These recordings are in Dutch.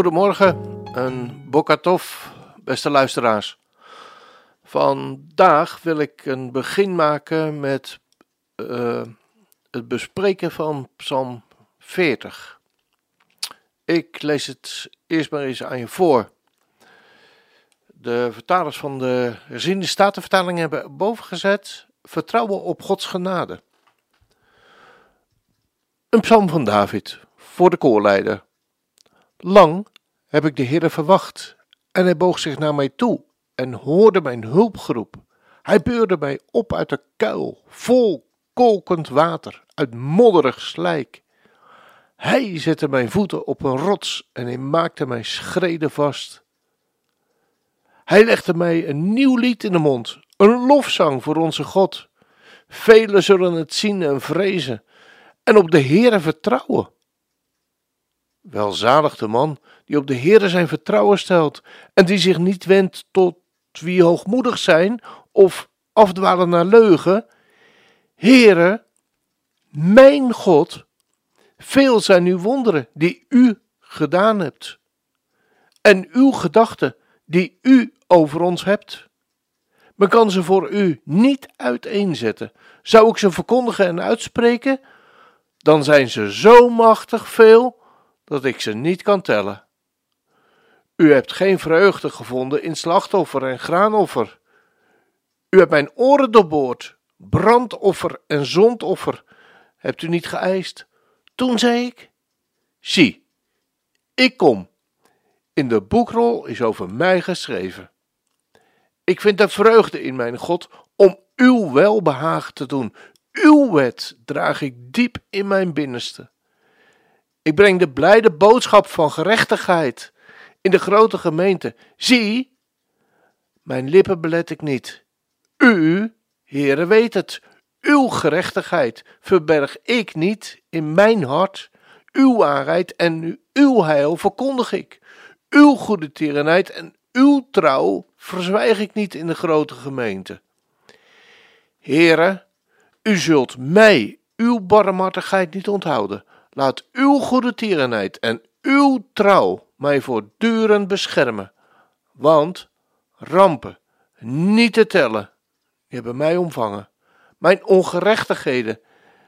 Goedemorgen en Bokatov, beste luisteraars. Vandaag wil ik een begin maken met uh, het bespreken van Psalm 40. Ik lees het eerst maar eens aan je voor. De vertalers van de herziende statenvertaling hebben boven gezet: vertrouwen op Gods genade. Een psalm van David voor de koorleider. Lang heb ik de Heere verwacht en hij boog zich naar mij toe en hoorde mijn hulpgeroep. Hij beurde mij op uit de kuil, vol kolkend water, uit modderig slijk. Hij zette mijn voeten op een rots en hij maakte mijn schreden vast. Hij legde mij een nieuw lied in de mond, een lofzang voor onze God. Velen zullen het zien en vrezen en op de Heere vertrouwen. Welzalig de man die op de Heere zijn vertrouwen stelt en die zich niet wendt tot wie hoogmoedig zijn of afdwalen naar leugen. Heere, mijn God, veel zijn uw wonderen die u gedaan hebt. En uw gedachten die u over ons hebt. Men kan ze voor u niet uiteenzetten. Zou ik ze verkondigen en uitspreken, dan zijn ze zo machtig veel dat ik ze niet kan tellen. U hebt geen vreugde gevonden in slachtoffer en graanoffer. U hebt mijn oren doorboord, brandoffer en zondoffer hebt u niet geëist. Toen zei ik: Zie, ik kom. In de boekrol is over mij geschreven. Ik vind er vreugde in mijn God om uw welbehagen te doen. Uw wet draag ik diep in mijn binnenste. Ik breng de blijde boodschap van gerechtigheid in de grote gemeente. Zie, mijn lippen belet ik niet. U, Heere, weet het. Uw gerechtigheid verberg ik niet in mijn hart. Uw waarheid en uw heil verkondig ik. Uw goede tierenheid en uw trouw verzwijg ik niet in de grote gemeente. Heere, u zult mij uw barmhartigheid niet onthouden. Laat uw goede tierenheid en uw trouw mij voortdurend beschermen. Want rampen, niet te tellen, hebben mij omvangen. Mijn ongerechtigheden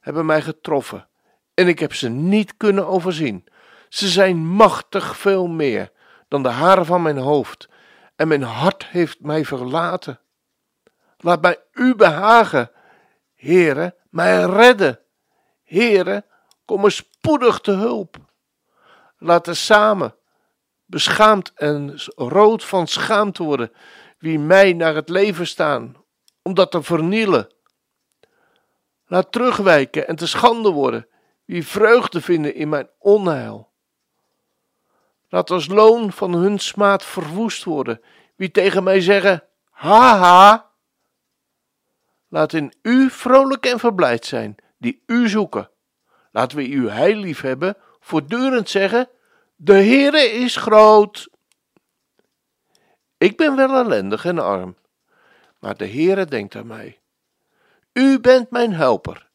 hebben mij getroffen en ik heb ze niet kunnen overzien. Ze zijn machtig veel meer dan de haren van mijn hoofd en mijn hart heeft mij verlaten. Laat mij u behagen, Heere, mij redden. Heere, kom me spoedig te hulp. Laten samen beschaamd en rood van schaamte worden wie mij naar het leven staan, om dat te vernielen. Laat terugwijken en te schande worden wie vreugde vinden in mijn onheil. Laat als loon van hun smaad verwoest worden wie tegen mij zeggen: Haha. Laat in u vrolijk en verblijd zijn die u zoeken. Laat we uw heil lief hebben, voortdurend zeggen: de Heere is groot. Ik ben wel ellendig en arm, maar de Heere denkt aan mij. U bent mijn helper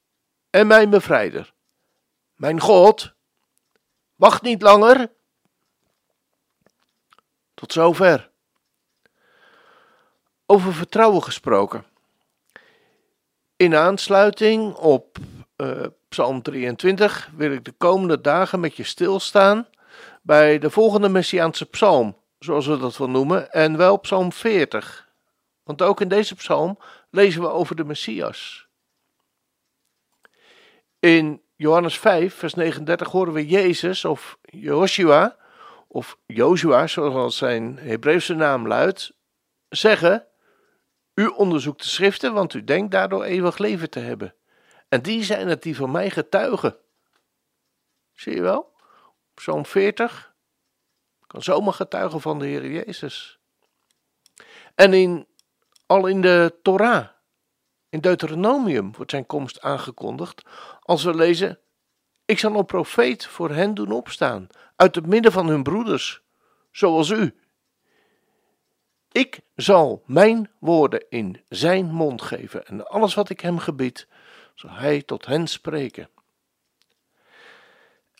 en mijn bevrijder. Mijn God, wacht niet langer. Tot zover. Over vertrouwen gesproken. In aansluiting op uh, Psalm 23 wil ik de komende dagen met je stilstaan bij de volgende Messiaanse psalm, zoals we dat wel noemen, en wel psalm 40. Want ook in deze psalm lezen we over de Messias. In Johannes 5, vers 39 horen we Jezus of Joshua, of Joshua, zoals zijn Hebreeuwse naam luidt, zeggen: U onderzoekt de schriften, want u denkt daardoor eeuwig leven te hebben. En die zijn het die van mij getuigen. Zie je wel? Psalm 40 kan zomaar getuigen van de Heer Jezus. En in, al in de Torah, in Deuteronomium, wordt zijn komst aangekondigd. Als we lezen: Ik zal een profeet voor hen doen opstaan, uit het midden van hun broeders, zoals u. Ik zal mijn woorden in zijn mond geven en alles wat ik hem gebied, zal hij tot hen spreken.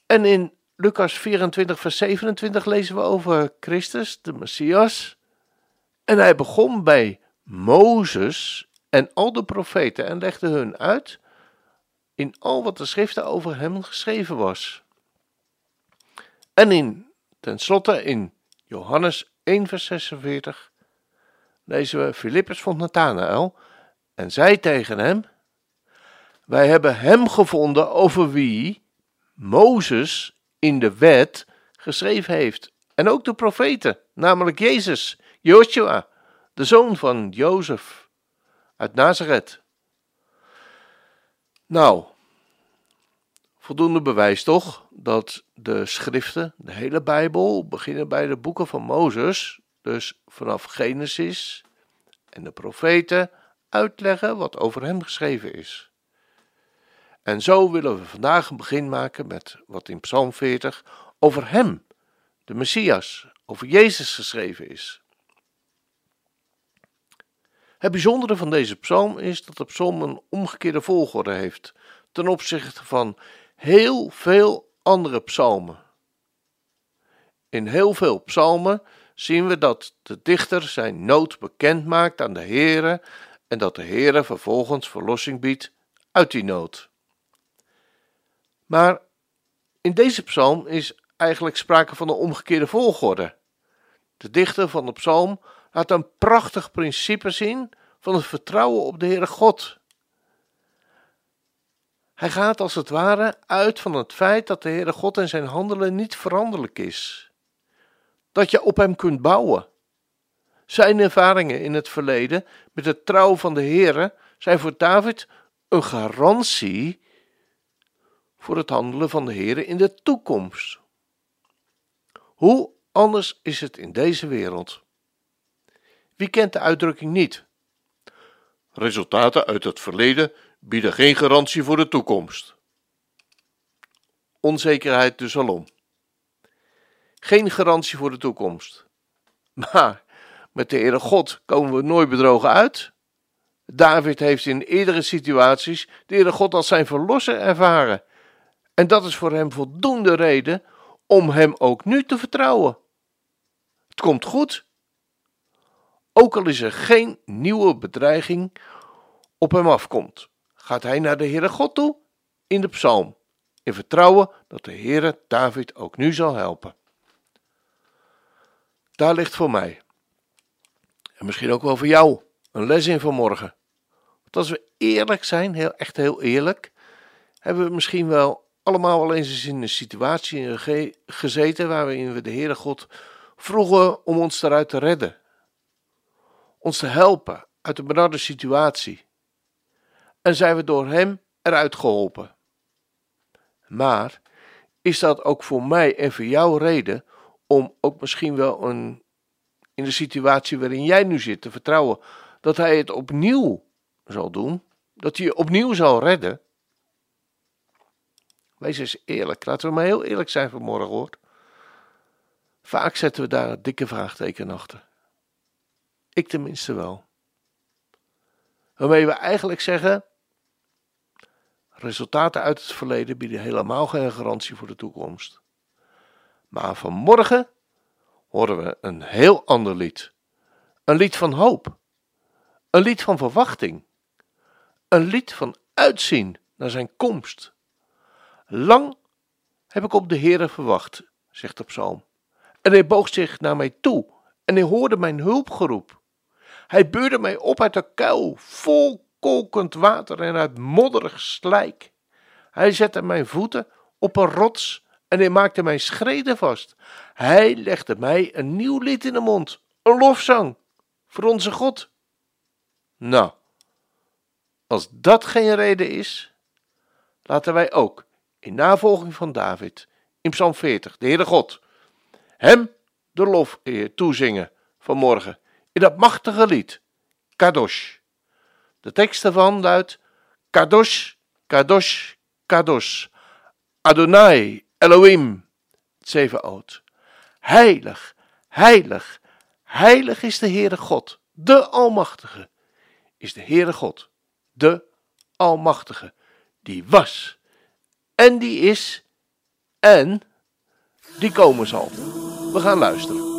En in Lucas 24, vers 27 lezen we over Christus, de Messias. En hij begon bij Mozes en al de profeten en legde hun uit in al wat de schriften over hem geschreven was. En in, tenslotte in Johannes 1, vers 46 lezen we: Filippus vond Nathanael en zei tegen hem: Wij hebben hem gevonden over wie Mozes in de wet geschreven heeft. En ook de profeten, namelijk Jezus, Joshua, de zoon van Jozef uit Nazareth. Nou, voldoende bewijs toch dat de schriften, de hele Bijbel, beginnen bij de boeken van Mozes, dus vanaf Genesis en de profeten, uitleggen wat over hem geschreven is. En zo willen we vandaag een begin maken met wat in Psalm 40 over hem, de Messias, over Jezus geschreven is. Het bijzondere van deze psalm is dat de psalm een omgekeerde volgorde heeft ten opzichte van heel veel andere psalmen. In heel veel psalmen zien we dat de dichter zijn nood bekend maakt aan de Heere en dat de Heere vervolgens verlossing biedt uit die nood. Maar in deze psalm is eigenlijk sprake van een omgekeerde volgorde. De dichter van de psalm laat een prachtig principe zien van het vertrouwen op de Heere God. Hij gaat als het ware uit van het feit dat de Heere God en zijn handelen niet veranderlijk is. Dat je op hem kunt bouwen. Zijn ervaringen in het verleden met het trouw van de Heere zijn voor David een garantie voor het handelen van de Heere in de toekomst. Hoe anders is het in deze wereld? Wie kent de uitdrukking niet? Resultaten uit het verleden bieden geen garantie voor de toekomst. Onzekerheid dus alom. Geen garantie voor de toekomst. Maar met de Heere God komen we nooit bedrogen uit. David heeft in eerdere situaties de Heere God als zijn verlosser ervaren. En dat is voor hem voldoende reden om hem ook nu te vertrouwen. Het komt goed. Ook al is er geen nieuwe bedreiging op hem afkomt, gaat hij naar de Heere God toe in de psalm, in vertrouwen dat de Heere David ook nu zal helpen. Daar ligt voor mij, en misschien ook wel voor jou, een les in vanmorgen. Want als we eerlijk zijn, heel, echt heel eerlijk, hebben we misschien wel allemaal wel eens in een situatie gezeten waarin we de Heere God vroegen om ons eruit te redden. Ons te helpen uit een benarde situatie. En zijn we door Hem eruit geholpen. Maar is dat ook voor mij en voor jou reden om ook misschien wel een, in de situatie waarin jij nu zit te vertrouwen dat Hij het opnieuw zal doen, dat Hij je opnieuw zal redden? Wees eens eerlijk. Laten we maar heel eerlijk zijn vanmorgen hoor. Vaak zetten we daar een dikke vraagteken achter. Ik tenminste wel. Waarmee we eigenlijk zeggen: resultaten uit het verleden bieden helemaal geen garantie voor de toekomst. Maar vanmorgen horen we een heel ander lied. Een lied van hoop. Een lied van verwachting. Een lied van uitzien naar zijn komst. Lang heb ik op de Heere verwacht, zegt de psalm. En hij boog zich naar mij toe en hij hoorde mijn hulpgeroep. Hij beurde mij op uit de kuil, vol kokend water en uit modderig slijk. Hij zette mijn voeten op een rots en hij maakte mijn schreden vast. Hij legde mij een nieuw lied in de mond, een lofzang voor onze God. Nou, als dat geen reden is, laten wij ook in navolging van David in Psalm 40, de Heere God. Hem de lof toezingen vanmorgen in dat machtige lied, Kadosh. De tekst daarvan luidt, Kadosh, Kadosh, Kadosh, Adonai, Elohim, oud. Heilig, heilig, heilig is de Heere God, de Almachtige, is de Heere God, de Almachtige, die was en die is en die komen zal. We gaan luisteren.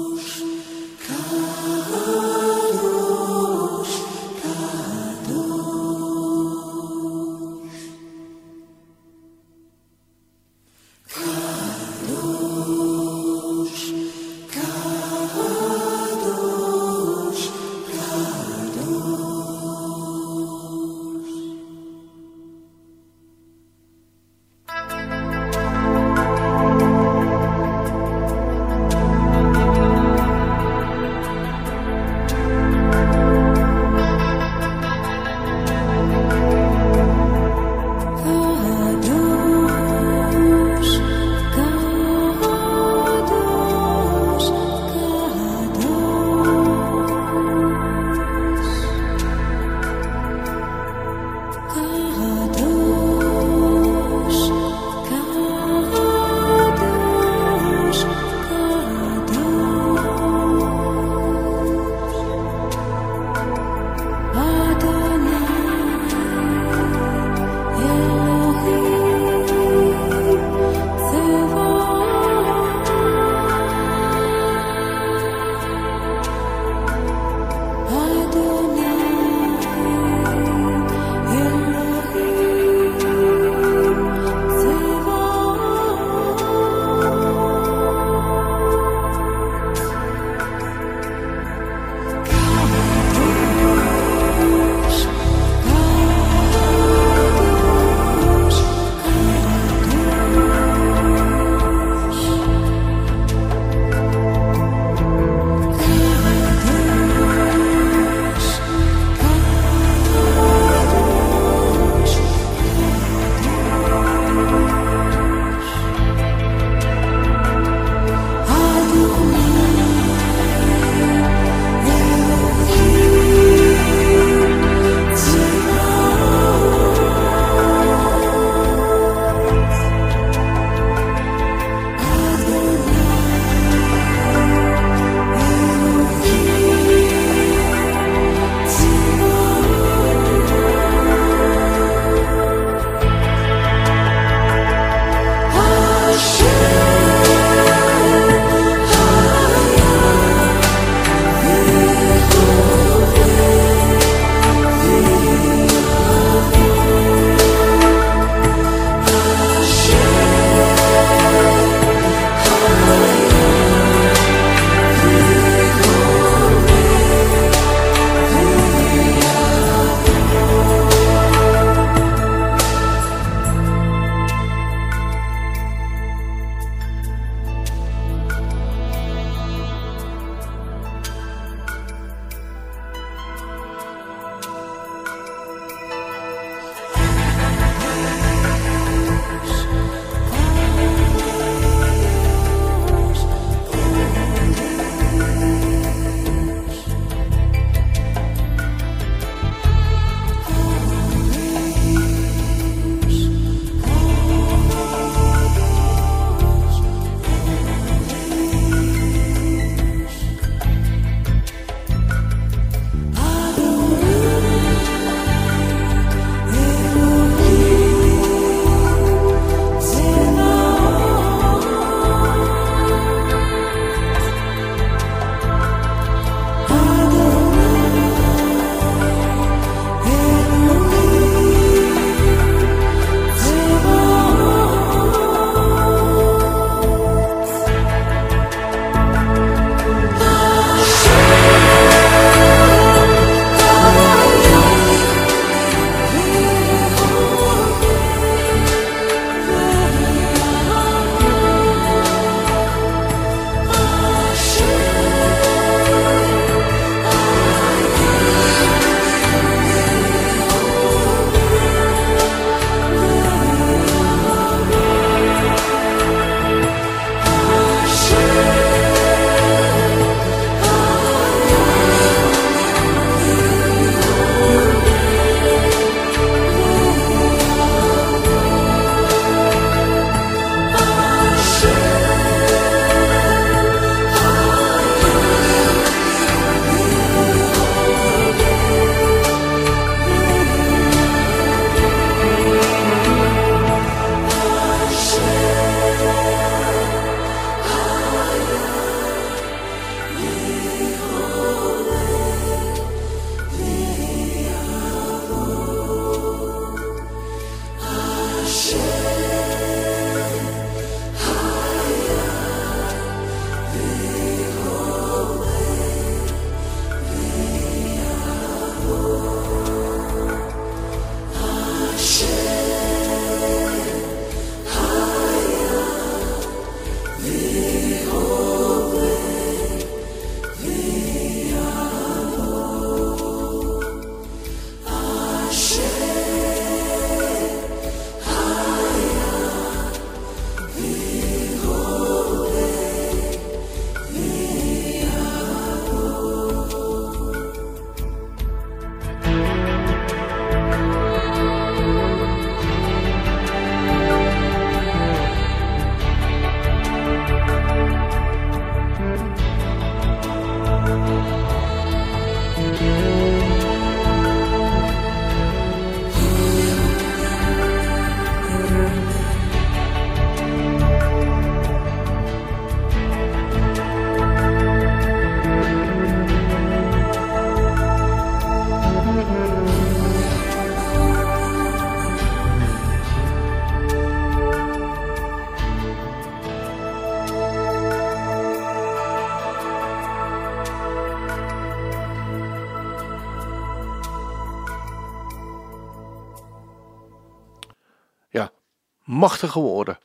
Machtige woorden.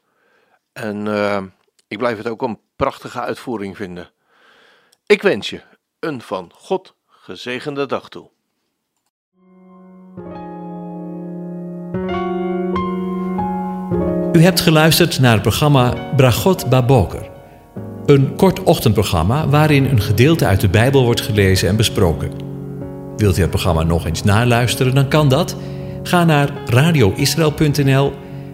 En uh, ik blijf het ook een prachtige uitvoering vinden. Ik wens je een van God gezegende dag toe. U hebt geluisterd naar het programma Bragot Baboker. Een kort ochtendprogramma waarin een gedeelte uit de Bijbel wordt gelezen en besproken. Wilt u het programma nog eens naluisteren, dan kan dat. Ga naar radioisrael.nl